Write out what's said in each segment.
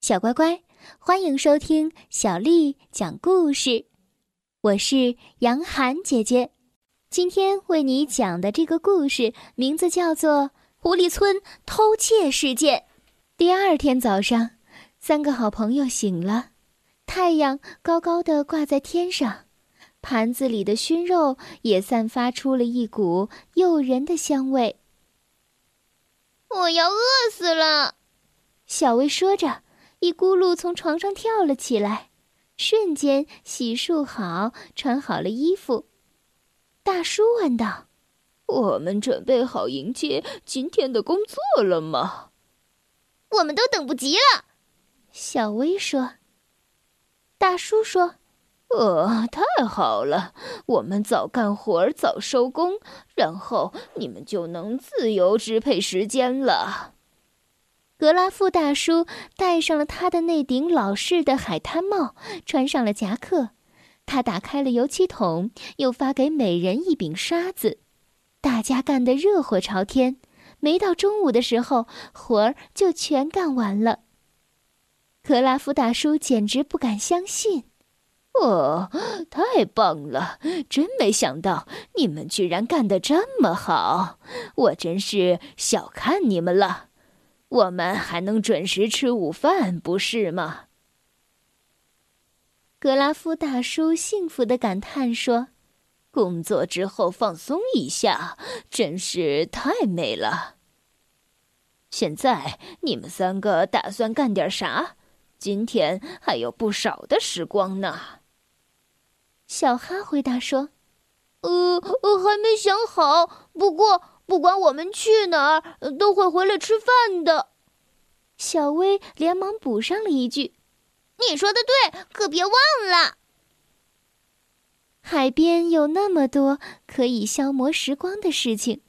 小乖乖，欢迎收听小丽讲故事。我是杨涵姐姐，今天为你讲的这个故事名字叫做《狐狸村偷窃事件》。第二天早上，三个好朋友醒了，太阳高高的挂在天上，盘子里的熏肉也散发出了一股诱人的香味。我要饿死了，小薇说着。一咕噜从床上跳了起来，瞬间洗漱好，穿好了衣服。大叔问道：“我们准备好迎接今天的工作了吗？”“我们都等不及了。”小薇说。大叔说：“呃，太好了，我们早干活早收工，然后你们就能自由支配时间了。”格拉夫大叔戴上了他的那顶老式的海滩帽，穿上了夹克。他打开了油漆桶，又发给每人一柄刷子。大家干得热火朝天。没到中午的时候，活儿就全干完了。格拉夫大叔简直不敢相信：“哦，太棒了！真没想到你们居然干得这么好，我真是小看你们了。”我们还能准时吃午饭，不是吗？格拉夫大叔幸福的感叹说：“工作之后放松一下，真是太美了。”现在你们三个打算干点啥？今天还有不少的时光呢。小哈回答说：“呃，还没想好，不过……”不管我们去哪儿，都会回来吃饭的。小薇连忙补上了一句：“你说的对，可别忘了。”海边有那么多可以消磨时光的事情，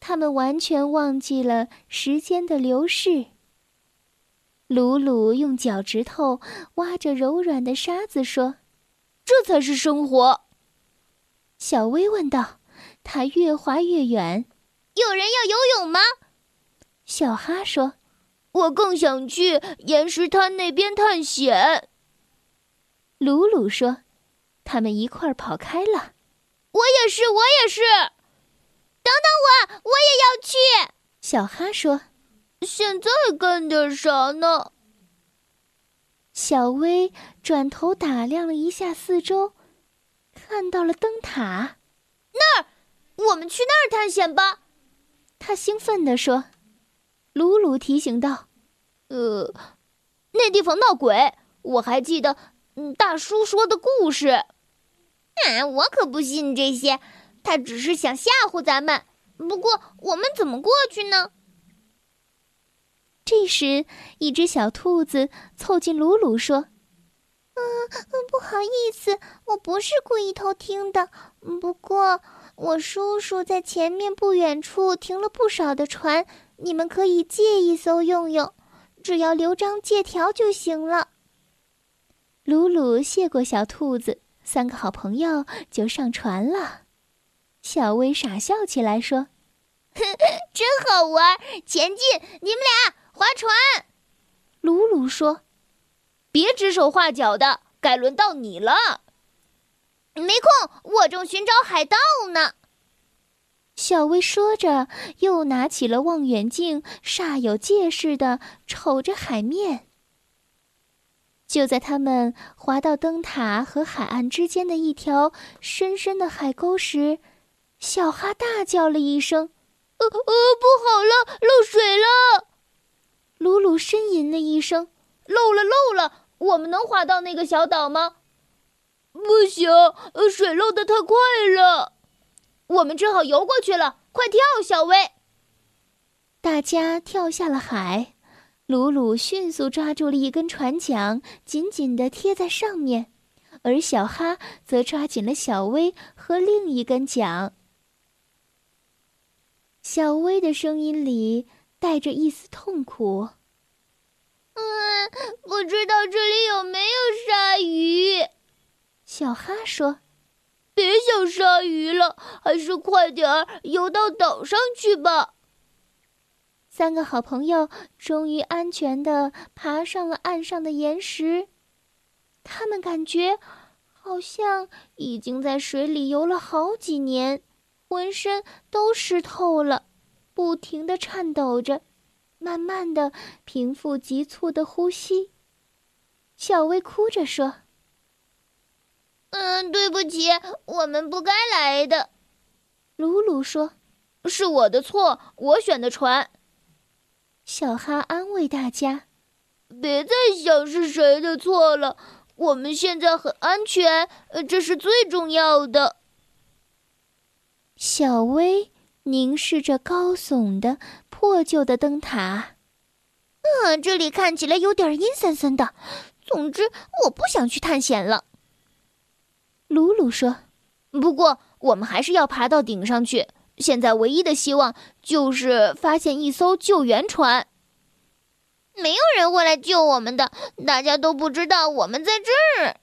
他们完全忘记了时间的流逝。鲁鲁用脚趾头挖着柔软的沙子，说：“这才是生活。”小薇问道：“他越滑越远。”有人要游泳吗？小哈说：“我更想去岩石滩那边探险。”鲁鲁说：“他们一块儿跑开了。”我也是，我也是。等等我，我也要去。小哈说：“现在干点啥呢？”小薇转头打量了一下四周，看到了灯塔。那儿，我们去那儿探险吧。他兴奋地说：“鲁鲁提醒道，呃，那地方闹鬼，我还记得，嗯，大叔说的故事。啊，我可不信这些，他只是想吓唬咱们。不过，我们怎么过去呢？”这时，一只小兔子凑近鲁鲁说：“嗯，不好意思，我不是故意偷听的。不过……”我叔叔在前面不远处停了不少的船，你们可以借一艘用用，只要留张借条就行了。鲁鲁谢过小兔子，三个好朋友就上船了。小薇傻笑起来说：“真好玩，前进！你们俩划船。”鲁鲁说：“别指手画脚的，该轮到你了。”没空，我正寻找海盗呢。小薇说着，又拿起了望远镜，煞有介事的瞅着海面。就在他们滑到灯塔和海岸之间的一条深深的海沟时，小哈大叫了一声：“呃呃，不好了，漏水了！”鲁鲁呻吟了一声：“漏了，漏了！我们能滑到那个小岛吗？”不行，水漏的太快了，我们只好游过去了。快跳，小薇！大家跳下了海，鲁鲁迅速抓住了一根船桨，紧紧地贴在上面，而小哈则抓紧了小薇和另一根桨。小薇的声音里带着一丝痛苦：“嗯，不知道这里有没有鲨鱼。”小哈说：“别想鲨鱼了，还是快点儿游到岛上去吧。”三个好朋友终于安全的爬上了岸上的岩石。他们感觉好像已经在水里游了好几年，浑身都湿透了，不停的颤抖着，慢慢的平复急促的呼吸。小薇哭着说：“嗯，对不起，我们不该来的。”鲁鲁说：“是我的错，我选的船。”小哈安慰大家：“别再想是谁的错了，我们现在很安全，这是最重要的。”小薇凝视着高耸的破旧的灯塔，“嗯，这里看起来有点阴森森的。总之，我不想去探险了。”鲁鲁说，“不过我们还是要爬到顶上去。”现在唯一的希望就是发现一艘救援船。没有人会来救我们的，大家都不知道我们在这儿。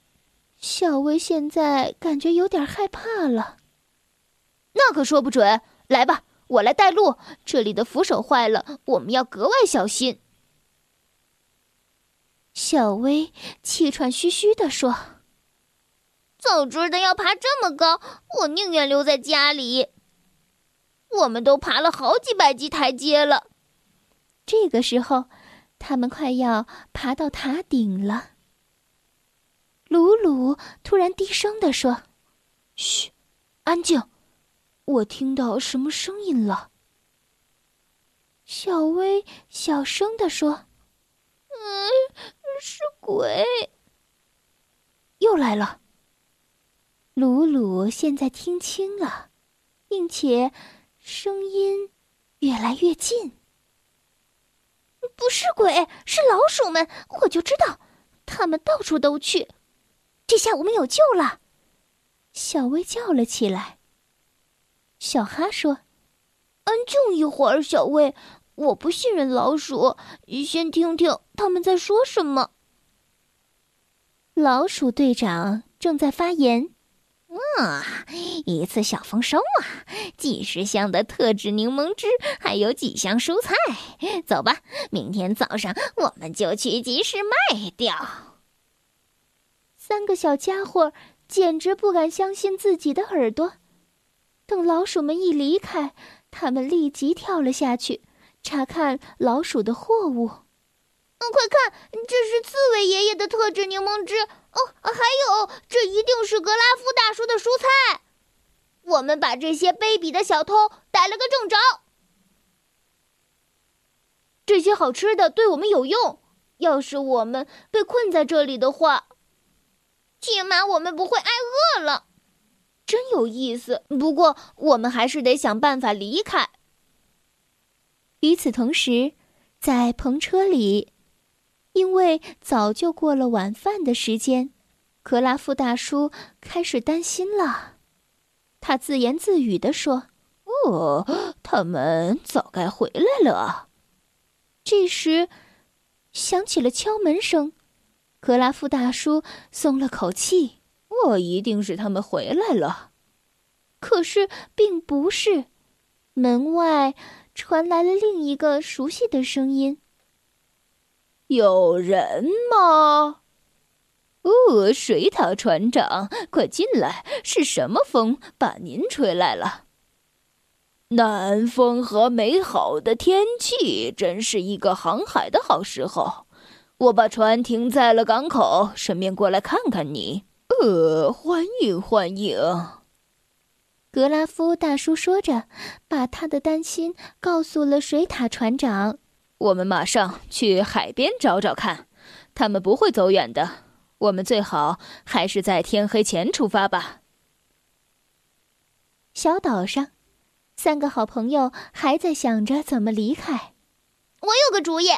小薇现在感觉有点害怕了。那可说不准。来吧，我来带路。这里的扶手坏了，我们要格外小心。小薇气喘吁吁地说：“早知道要爬这么高，我宁愿留在家里。”我们都爬了好几百级台阶了。这个时候，他们快要爬到塔顶了。鲁鲁突然低声地说：“嘘，安静，我听到什么声音了。”小薇小声地说：“嗯，是鬼。”又来了。鲁鲁现在听清了，并且。声音越来越近，不是鬼，是老鼠们。我就知道，他们到处都去。这下我们有救了！小薇叫了起来。小哈说：“安静一会儿，小薇，我不信任老鼠，先听听他们在说什么。”老鼠队长正在发言。啊，一次小丰收啊！几十箱的特制柠檬汁，还有几箱蔬菜。走吧，明天早上我们就去集市卖掉。三个小家伙简直不敢相信自己的耳朵。等老鼠们一离开，他们立即跳了下去，查看老鼠的货物。嗯，快看，这是刺猬爷爷的特制柠檬汁。哦，还有，这一定是格拉夫大叔的蔬菜。我们把这些卑鄙的小偷逮了个正着。这些好吃的对我们有用。要是我们被困在这里的话，起码我们不会挨饿了。真有意思。不过，我们还是得想办法离开。与此同时，在篷车里。因为早就过了晚饭的时间，格拉夫大叔开始担心了。他自言自语地说：“哦，他们早该回来了。”这时，响起了敲门声。格拉夫大叔松了口气：“我一定是他们回来了。”可是，并不是。门外传来了另一个熟悉的声音。有人吗？哦，水獭船长，快进来！是什么风把您吹来了？南风和美好的天气，真是一个航海的好时候。我把船停在了港口，顺便过来看看你。呃，欢迎欢迎。格拉夫大叔说着，把他的担心告诉了水獭船长。我们马上去海边找找看，他们不会走远的。我们最好还是在天黑前出发吧。小岛上，三个好朋友还在想着怎么离开。我有个主意，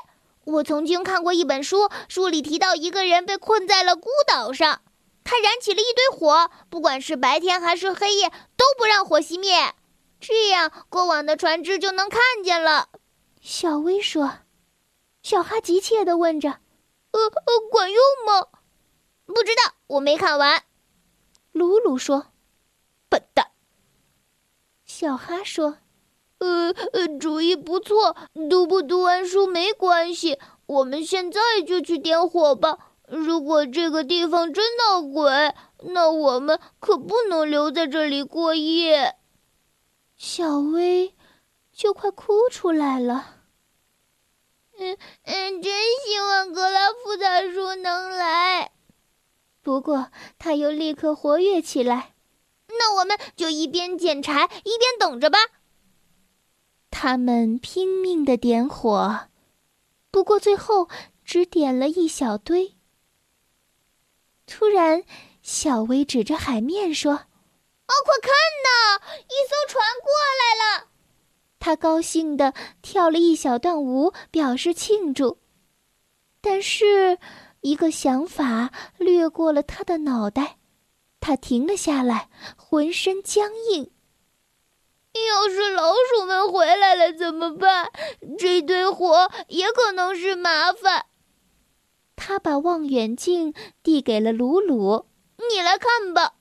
我曾经看过一本书，书里提到一个人被困在了孤岛上，他燃起了一堆火，不管是白天还是黑夜都不让火熄灭，这样过往的船只就能看见了。小薇说：“小哈急切的问着，呃呃，管用吗？不知道，我没看完。”鲁鲁说：“笨蛋。”小哈说：“呃呃，主意不错，读不读完书没关系。我们现在就去点火吧。如果这个地方真闹鬼，那我们可不能留在这里过夜。小薇就快哭出来了。嗯嗯，真希望格拉夫大叔能来。不过他又立刻活跃起来。那我们就一边捡柴一边等着吧。他们拼命的点火，不过最后只点了一小堆。突然，小薇指着海面说：“哦，快看呐，一艘船过来了！”他高兴地跳了一小段舞，表示庆祝。但是，一个想法掠过了他的脑袋，他停了下来，浑身僵硬。要是老鼠们回来了怎么办？这堆火也可能是麻烦。他把望远镜递给了鲁鲁，你来看吧。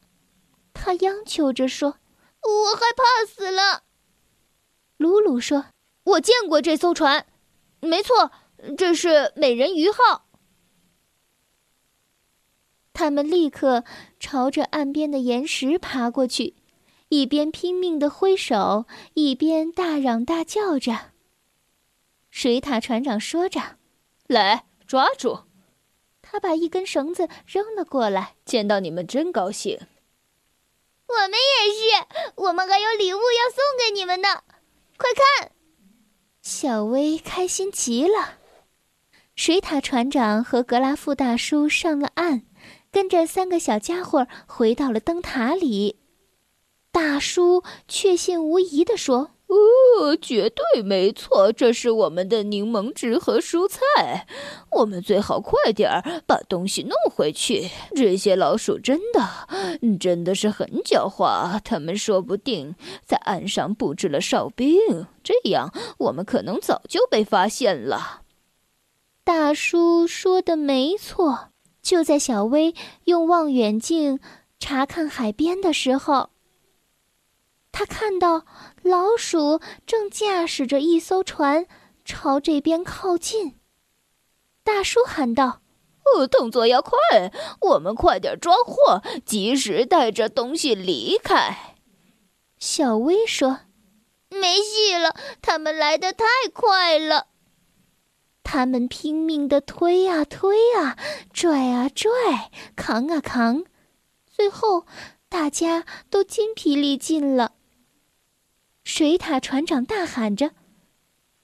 他央求着说：“我害怕死了。”鲁鲁说：“我见过这艘船，没错，这是美人鱼号。”他们立刻朝着岸边的岩石爬过去。一边拼命的挥手，一边大嚷大叫着。水獭船长说着：“来，抓住！”他把一根绳子扔了过来。见到你们真高兴。我们也是，我们还有礼物要送给你们呢。快看！小薇开心极了。水獭船长和格拉夫大叔上了岸，跟着三个小家伙回到了灯塔里。大叔确信无疑地说：“哦，绝对没错，这是我们的柠檬汁和蔬菜。我们最好快点儿把东西弄回去。这些老鼠真的，真的是很狡猾。他们说不定在岸上布置了哨兵，这样我们可能早就被发现了。”大叔说的没错。就在小薇用望远镜查看海边的时候。他看到老鼠正驾驶着一艘船朝这边靠近。大叔喊道：“哦，动作要快，我们快点装货，及时带着东西离开。”小薇说：“没戏了，他们来的太快了。”他们拼命的推啊推啊，拽啊拽，扛啊扛，最后大家都筋疲力尽了。水獭船长大喊着：“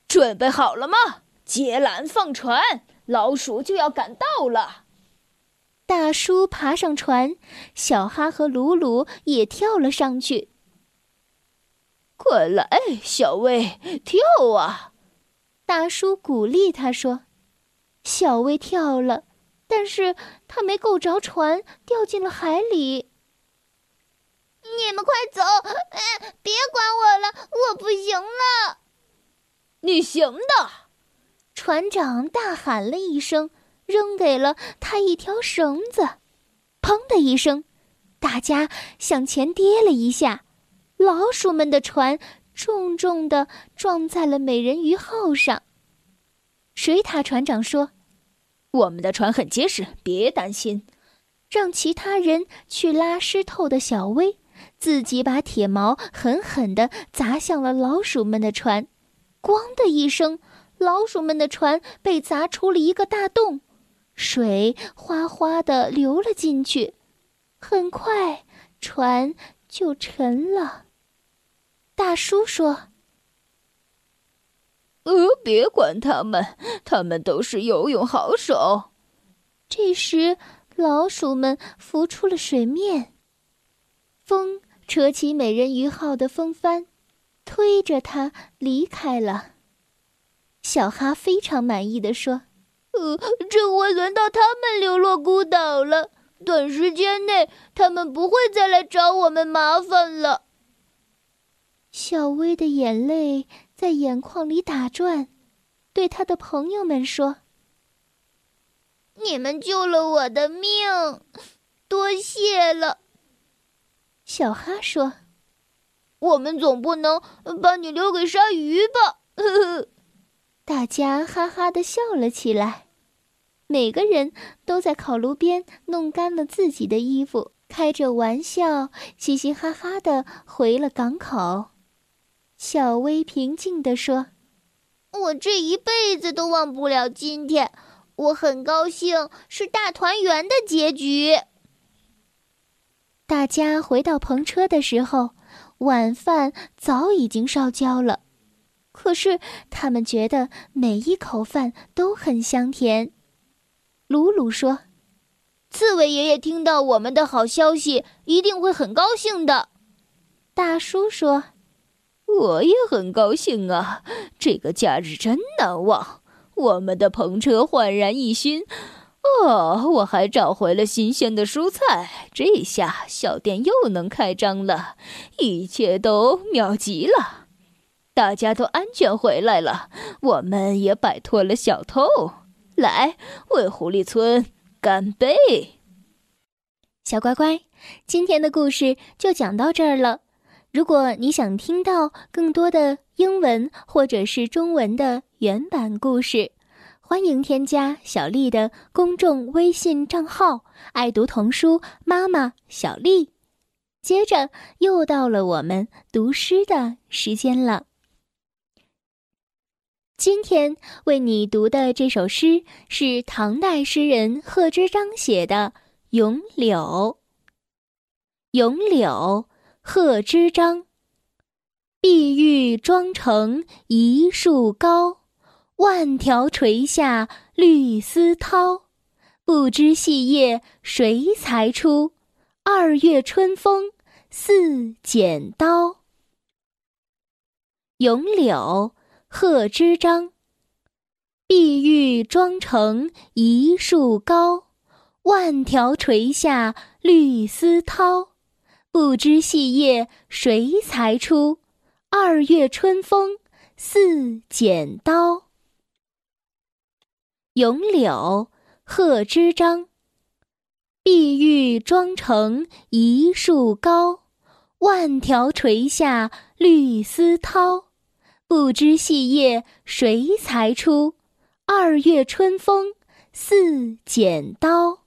准备好了吗？接缆放船，老鼠就要赶到了。”大叔爬上船，小哈和鲁鲁也跳了上去。快来，小薇，跳啊！大叔鼓励他说：“小薇跳了，但是他没够着船，掉进了海里。”你们快走！哎，别管我了，我不行了。你行的！船长大喊了一声，扔给了他一条绳子。砰的一声，大家向前跌了一下，老鼠们的船重重的撞在了美人鱼号上。水獭船长说：“我们的船很结实，别担心。”让其他人去拉湿透的小薇。自己把铁锚狠狠地砸向了老鼠们的船，咣的一声，老鼠们的船被砸出了一个大洞，水哗哗地流了进去，很快船就沉了。大叔说：“呃，别管他们，他们都是游泳好手。”这时，老鼠们浮出了水面。风扯起美人鱼号的风帆，推着它离开了。小哈非常满意的说：“呃，这回轮到他们流落孤岛了。短时间内，他们不会再来找我们麻烦了。”小薇的眼泪在眼眶里打转，对他的朋友们说：“你们救了我的命，多谢了。”小哈说：“我们总不能把你留给鲨鱼吧？呵呵。大家哈哈的笑了起来，每个人都在烤炉边弄干了自己的衣服，开着玩笑，嘻嘻哈哈的回了港口。小薇平静地说：“我这一辈子都忘不了今天，我很高兴是大团圆的结局。”大家回到篷车的时候，晚饭早已经烧焦了。可是他们觉得每一口饭都很香甜。鲁鲁说：“刺猬爷爷听到我们的好消息，一定会很高兴的。”大叔说：“我也很高兴啊，这个假日真难忘。我们的篷车焕然一新，哦，我还找回了新鲜的蔬菜。这下小店又能开张了，一切都妙极了。”大家都安全回来了，我们也摆脱了小偷。来，为狐狸村干杯！小乖乖，今天的故事就讲到这儿了。如果你想听到更多的英文或者是中文的原版故事，欢迎添加小丽的公众微信账号“爱读童书妈妈小丽”。接着又到了我们读诗的时间了。今天为你读的这首诗是唐代诗人贺知章写的《咏柳》。《咏柳》贺知章。碧玉妆成一树高，万条垂下绿丝绦。不知细叶谁裁出？二月春风似剪刀。《咏柳》贺知章，碧玉妆成一树高，万条垂下绿丝绦。不知细叶谁裁出？二月春风似剪刀。《咏柳》贺知章，碧玉妆成一树高，万条垂下绿丝绦。不知细叶谁裁出？二月春风似剪刀。